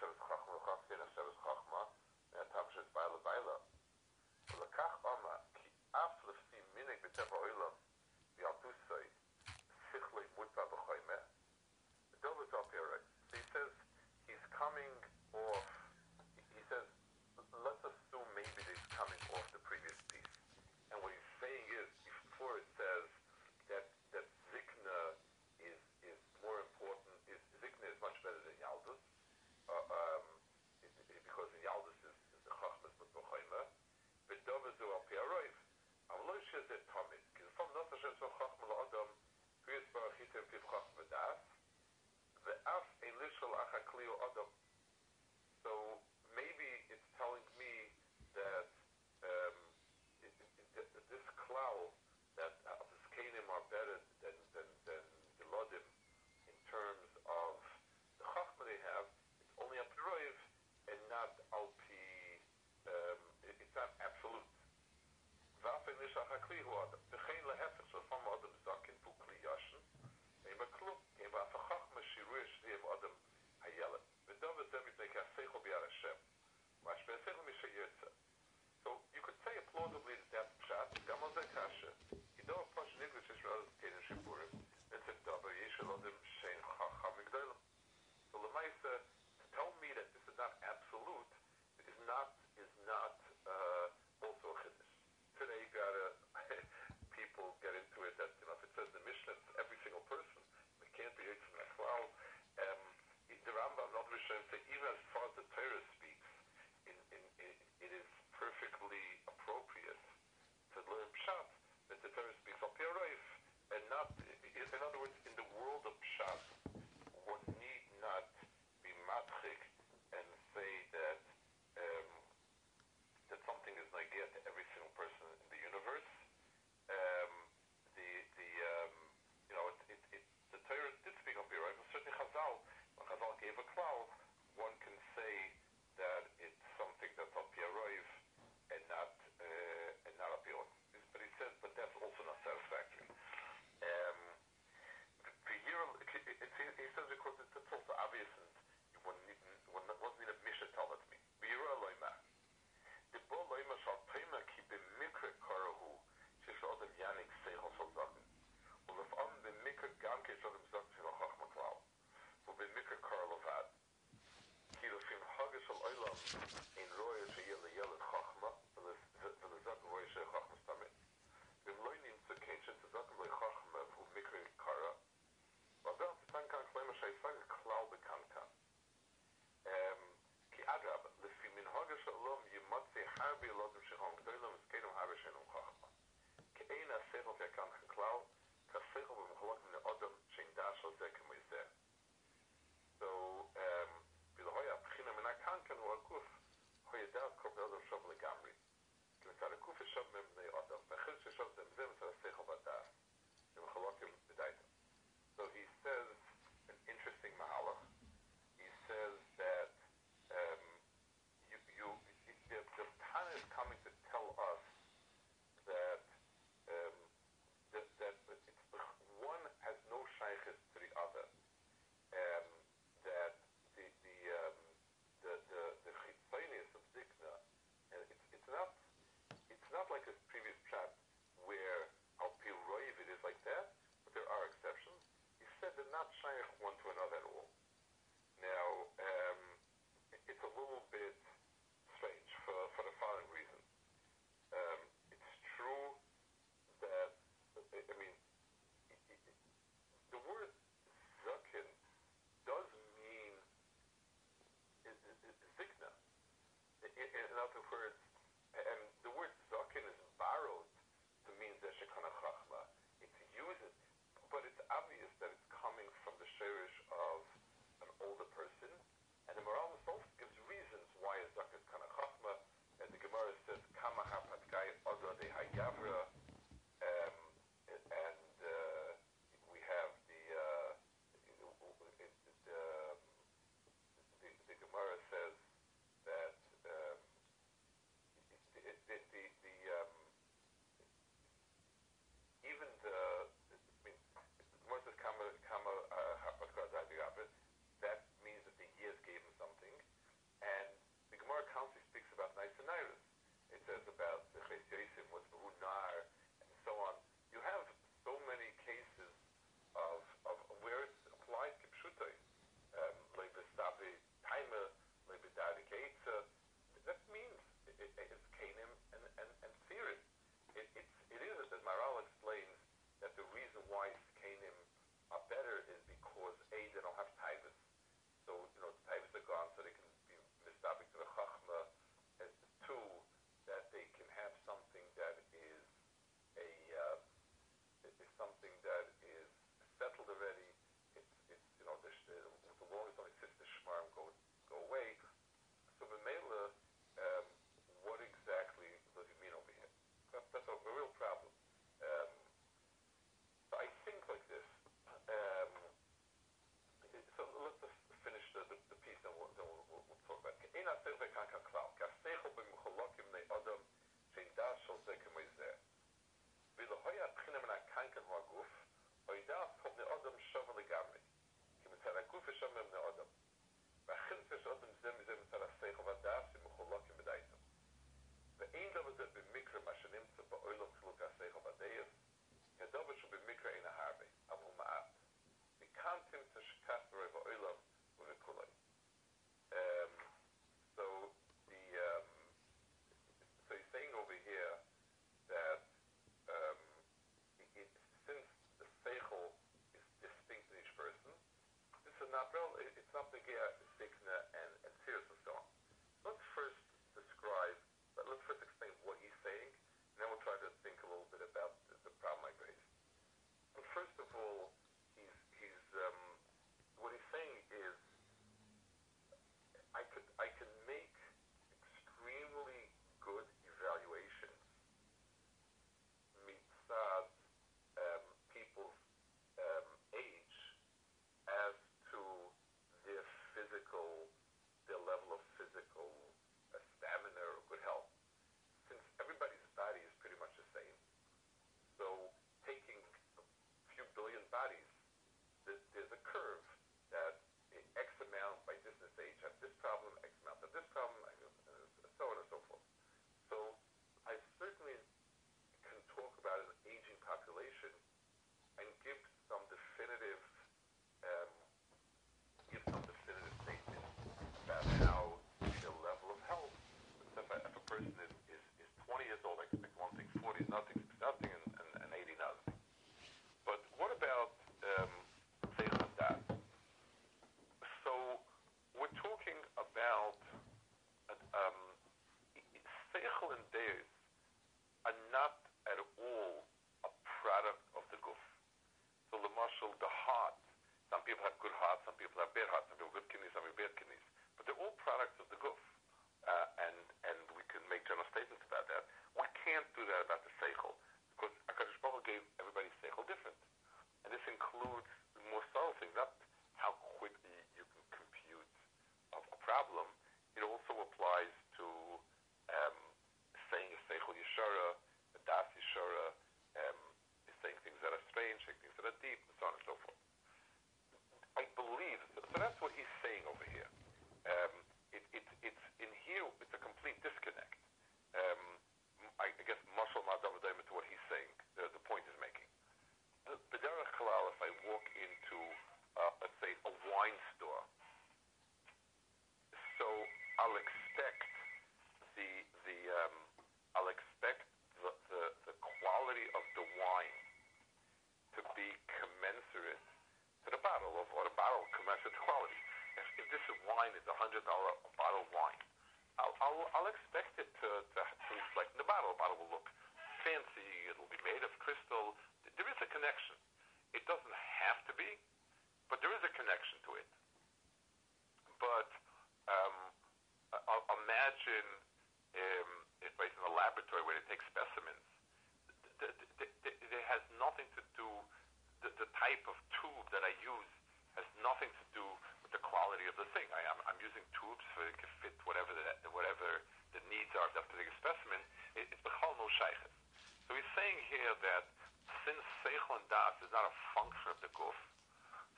seul train. It, it's not the signa and genetic specimens. It has nothing to do, the, the type of tube that I use has nothing to do with the quality of the thing. I, am I'm, using tubes so it can fit whatever the, whatever the needs are of that particular specimen. It, it's Bechal no Sheiches. So he's saying here that since Seichel and Das is not a function of the Guf,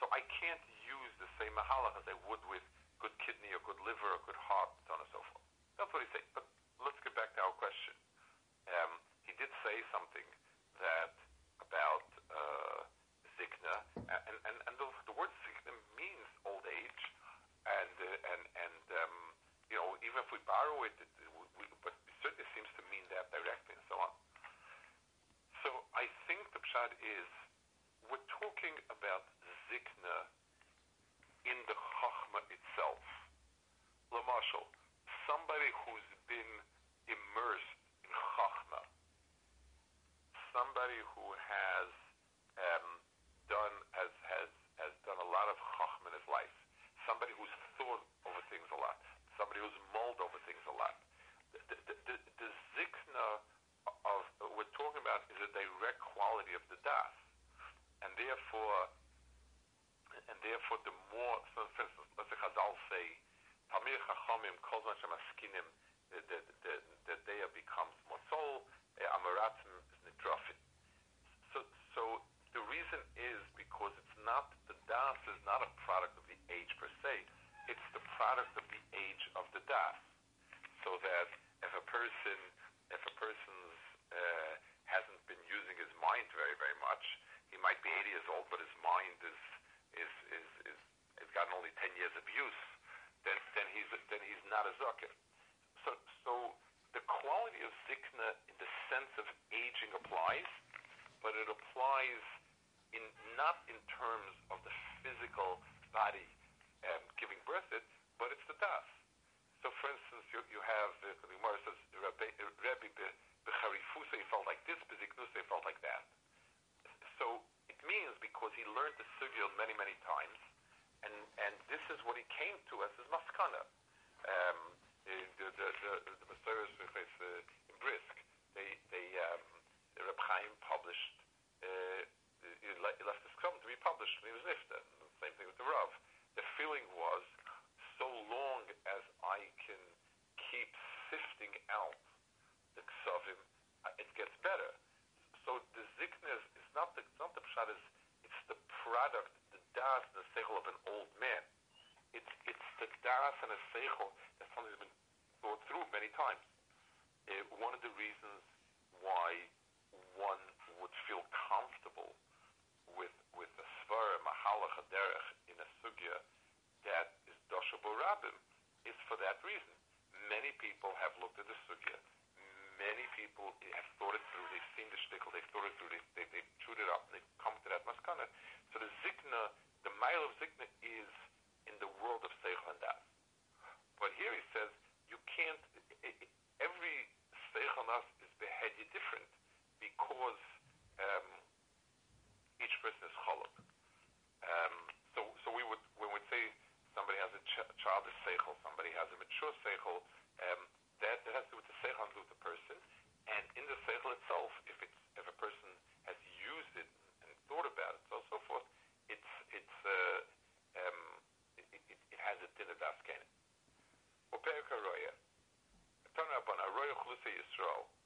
so I can't use the same mahalach as I would with good kidney or good liver or good heart, so on and so forth. That's what he's saying. But much. He might be 80 years old, but his mind is seichel, that's something that's been thought through many times. Uh, one of the reasons why one would feel comfortable with with the svara mahalach derech in a sugya that is dosha borabim is for that reason. Many people have looked at the sugya. Many people have thought it through. They've seen the shtickle. They've thought it through. They've, they, they have chewed it up. They've come to that maskana. So the zikna, the mile of zikna, is in the world of seichel and that. But here he says you can't. Every seichonas is beheaded different because um, each person is cholop. Um, so, so we would when we say somebody has a ch- child seichel, somebody has a mature seichel, um, that, that has to do with the seichel of the person. And in the seichel, throw.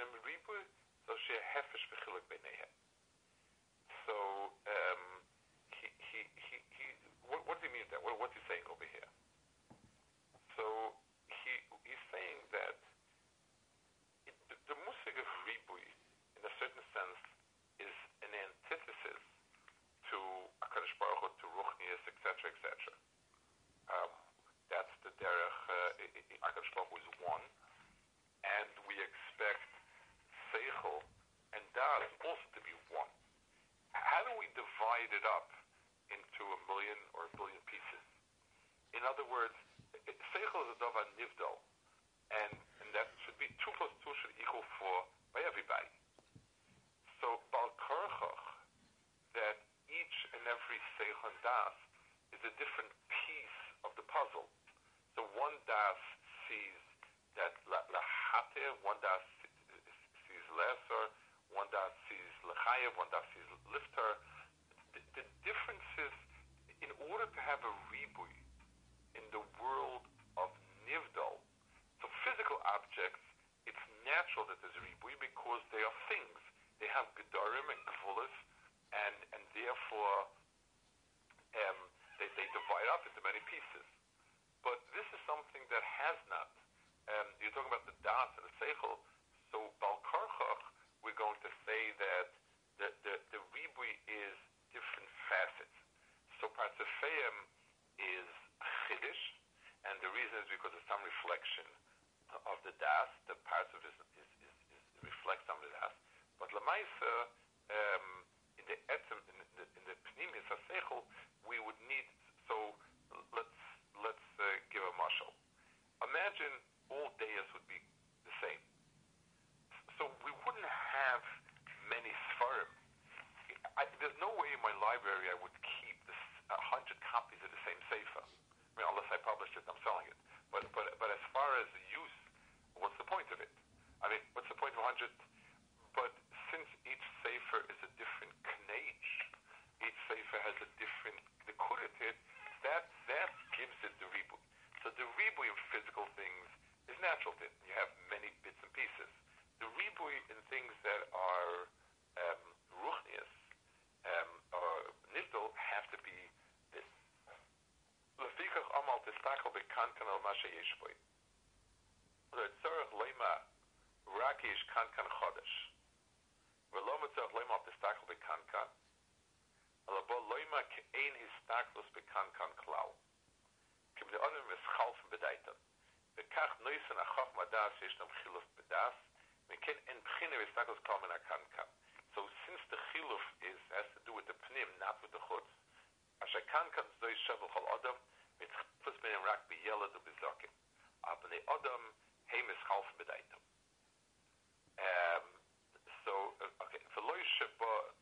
and reap divide it up into a million or a billion pieces. In other words, seichel is a dova nivdol, and, that should be 2 plus 2 should equal 4 by everybody. So balkarchach, that each and every seichel das is a different piece of the puzzle. So one das sees that lahatir, one das sees lesser, one das sees lechayev, one das sees lifter, order to have a reboot, zu. Aber die Odom, heim ist half bedeutet. Um, so, uh, okay, verloi shebo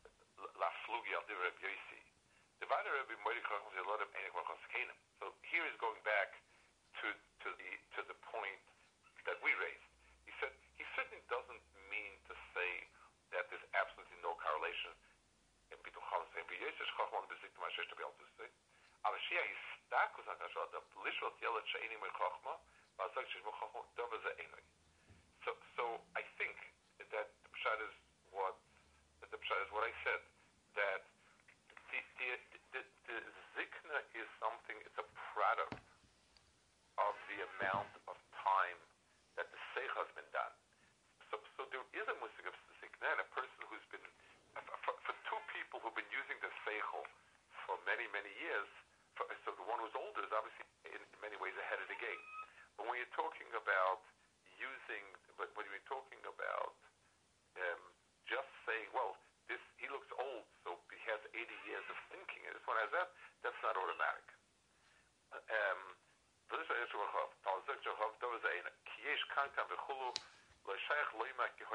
la flugi al divre bjoisi. Divana So here is going back to, to, the, to the point that we raised. He said, he certainly doesn't mean to say that there's absolutely no correlation in Bituchon and Bjoisi. Aber Shia, is dakus an der Schad, der Lischot jelet scheini שיש.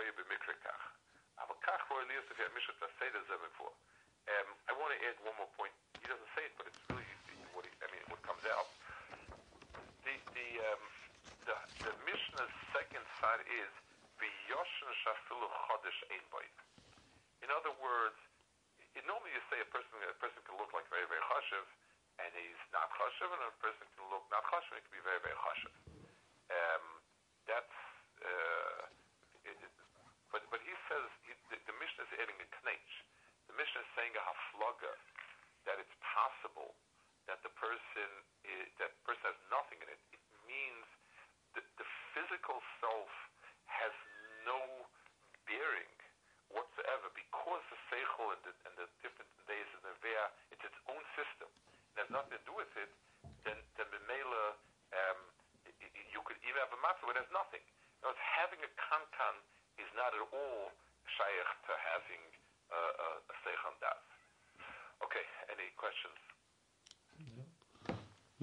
Roya B'Mikra Kach. Aber Kach Roya Liyosef Yamishra Tasei Lezem for. Um, I want to add one more point. He doesn't say it, but it's really what he, I mean what comes out. The the um, the, the Mishnah's second side is "V'yoshen Shafilu Chodesh Ein Boit. In other words, it, normally you say a person a person can look like very very chashiv, and he's not chashiv, and a person can look not chashiv, and it can be very very chashiv. Um,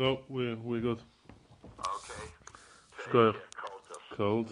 No, we're, we're good. Okay. Take Square. care, Cold.